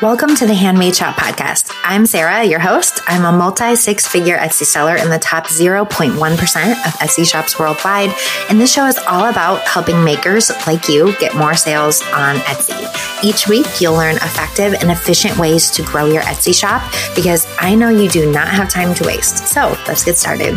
Welcome to the Handmade Shop podcast. I'm Sarah, your host. I'm a multi six figure Etsy seller in the top 0.1% of Etsy shops worldwide. And this show is all about helping makers like you get more sales on Etsy. Each week, you'll learn effective and efficient ways to grow your Etsy shop because I know you do not have time to waste. So let's get started.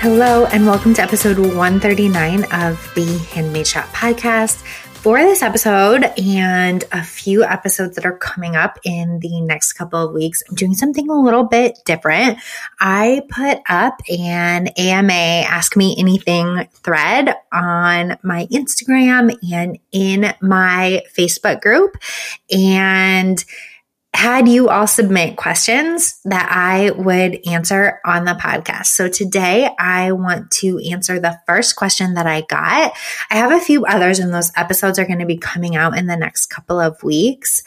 Hello, and welcome to episode 139 of the Handmade Shop podcast for this episode and a few episodes that are coming up in the next couple of weeks, I'm doing something a little bit different. I put up an AMA Ask Me Anything thread on my Instagram and in my Facebook group. And had you all submit questions that I would answer on the podcast. So today I want to answer the first question that I got. I have a few others and those episodes are going to be coming out in the next couple of weeks.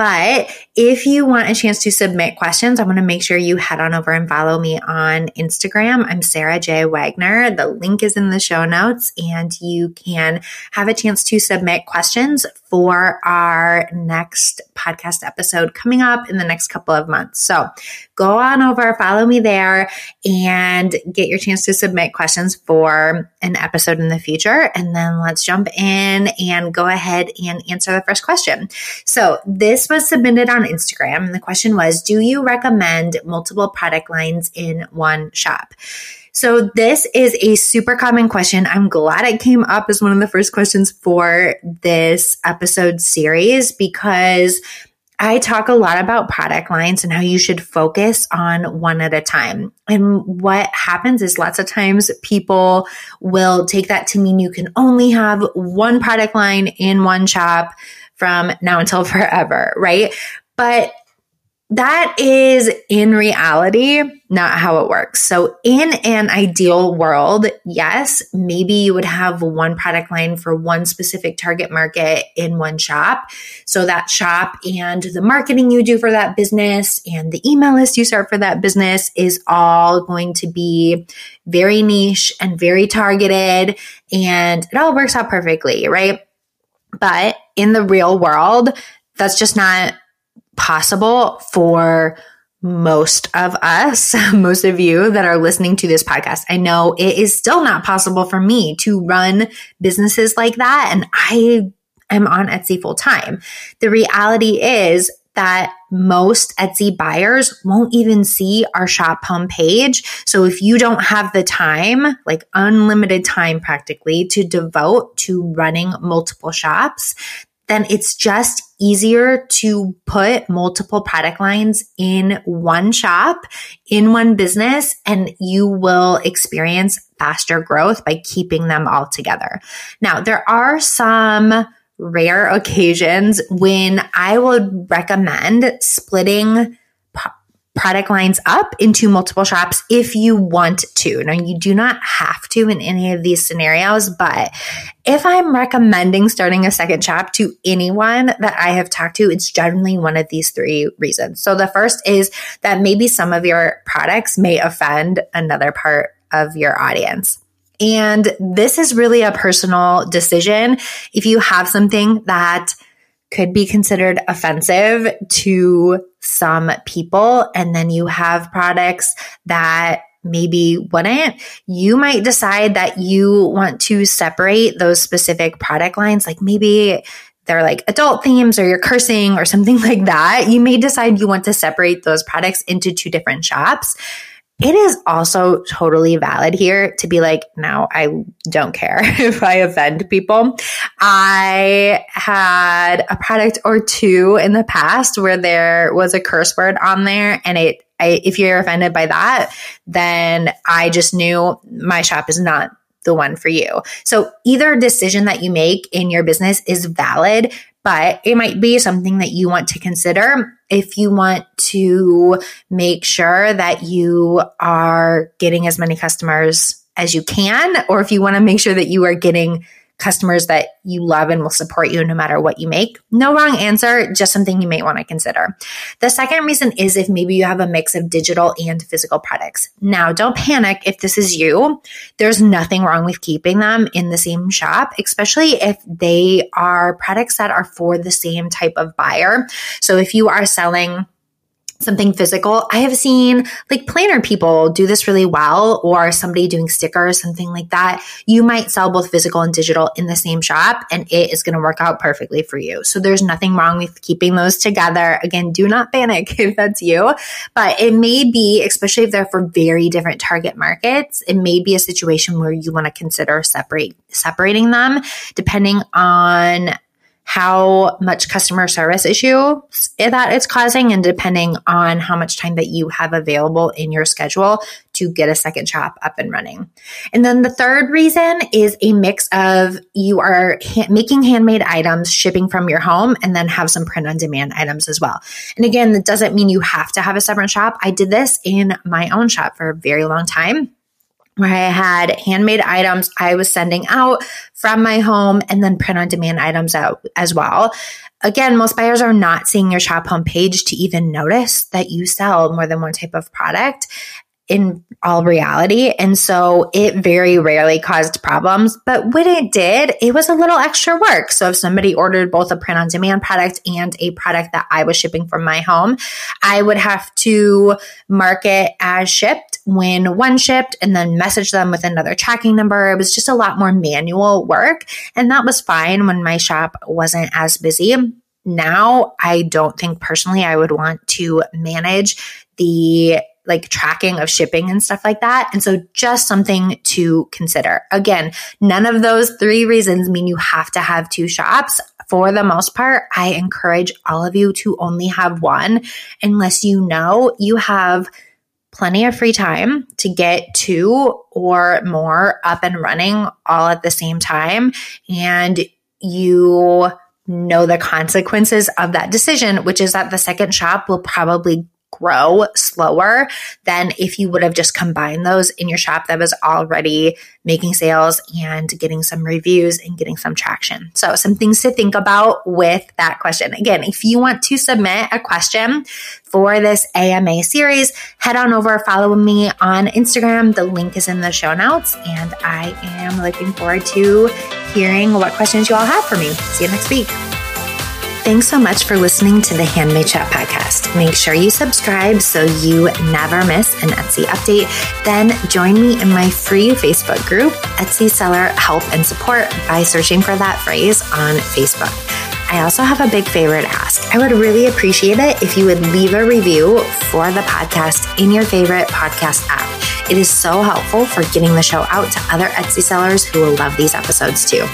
But if you want a chance to submit questions, I want to make sure you head on over and follow me on Instagram. I'm Sarah J. Wagner. The link is in the show notes, and you can have a chance to submit questions for our next podcast episode coming up in the next couple of months. So go on over, follow me there, and get your chance to submit questions for an episode in the future. And then let's jump in and go ahead and answer the first question. So this was submitted on Instagram, and the question was Do you recommend multiple product lines in one shop? So this is a super common question. I'm glad it came up as one of the first questions for this episode series because I talk a lot about product lines and how you should focus on one at a time. And what happens is lots of times people will take that to mean you can only have one product line in one shop from now until forever, right? But that is in reality not how it works. So, in an ideal world, yes, maybe you would have one product line for one specific target market in one shop. So, that shop and the marketing you do for that business and the email list you start for that business is all going to be very niche and very targeted, and it all works out perfectly, right? But in the real world, that's just not possible for most of us, most of you that are listening to this podcast. I know it is still not possible for me to run businesses like that. And I am on Etsy full time. The reality is that most Etsy buyers won't even see our shop homepage. So if you don't have the time, like unlimited time practically to devote to running multiple shops, then it's just easier to put multiple product lines in one shop, in one business, and you will experience faster growth by keeping them all together. Now, there are some rare occasions when I would recommend splitting product lines up into multiple shops if you want to. Now, you do not have to in any of these scenarios, but if I'm recommending starting a second shop to anyone that I have talked to, it's generally one of these three reasons. So the first is that maybe some of your products may offend another part of your audience. And this is really a personal decision. If you have something that could be considered offensive to some people. And then you have products that maybe wouldn't, you might decide that you want to separate those specific product lines. Like maybe they're like adult themes or you're cursing or something like that. You may decide you want to separate those products into two different shops it is also totally valid here to be like, no, I don't care if I offend people. I had a product or two in the past where there was a curse word on there and it, I, if you're offended by that, then I just knew my shop is not the one for you. So either decision that you make in your business is valid, but it might be something that you want to consider if you want to make sure that you are getting as many customers as you can, or if you want to make sure that you are getting customers that you love and will support you no matter what you make. No wrong answer, just something you may want to consider. The second reason is if maybe you have a mix of digital and physical products. Now, don't panic if this is you. There's nothing wrong with keeping them in the same shop, especially if they are products that are for the same type of buyer. So if you are selling something physical. I have seen like planner people do this really well or somebody doing stickers, something like that. You might sell both physical and digital in the same shop and it is going to work out perfectly for you. So there's nothing wrong with keeping those together. Again, do not panic if that's you, but it may be, especially if they're for very different target markets, it may be a situation where you want to consider separate separating them depending on how much customer service issue that it's causing and depending on how much time that you have available in your schedule to get a second shop up and running. And then the third reason is a mix of you are ha- making handmade items, shipping from your home, and then have some print on demand items as well. And again, that doesn't mean you have to have a separate shop. I did this in my own shop for a very long time where I had handmade items I was sending out from my home and then print on demand items out as well. Again, most buyers are not seeing your shop homepage to even notice that you sell more than one type of product in all reality. And so it very rarely caused problems. But when it did, it was a little extra work. So if somebody ordered both a print on demand product and a product that I was shipping from my home, I would have to mark it as shipped when one shipped and then message them with another tracking number. It was just a lot more manual work. And that was fine when my shop wasn't as busy now I don't think personally I would want to manage the like tracking of shipping and stuff like that. And so just something to consider. Again, none of those three reasons mean you have to have two shops. For the most part, I encourage all of you to only have one unless you know you have plenty of free time to get two or more up and running all at the same time. And you know the consequences of that decision, which is that the second shop will probably grow slower than if you would have just combined those in your shop that was already making sales and getting some reviews and getting some traction. So, some things to think about with that question. Again, if you want to submit a question for this AMA series, head on over, follow me on Instagram. The link is in the show notes, and I am looking forward to hearing what questions you all have for me. See you next week. Thanks so much for listening to the Handmade Shop podcast. Make sure you subscribe so you never miss an Etsy update. Then join me in my free Facebook group, Etsy Seller Help and Support, by searching for that phrase on Facebook. I also have a big favorite ask. I would really appreciate it if you would leave a review for the podcast in your favorite podcast app. It is so helpful for getting the show out to other Etsy sellers who will love these episodes too.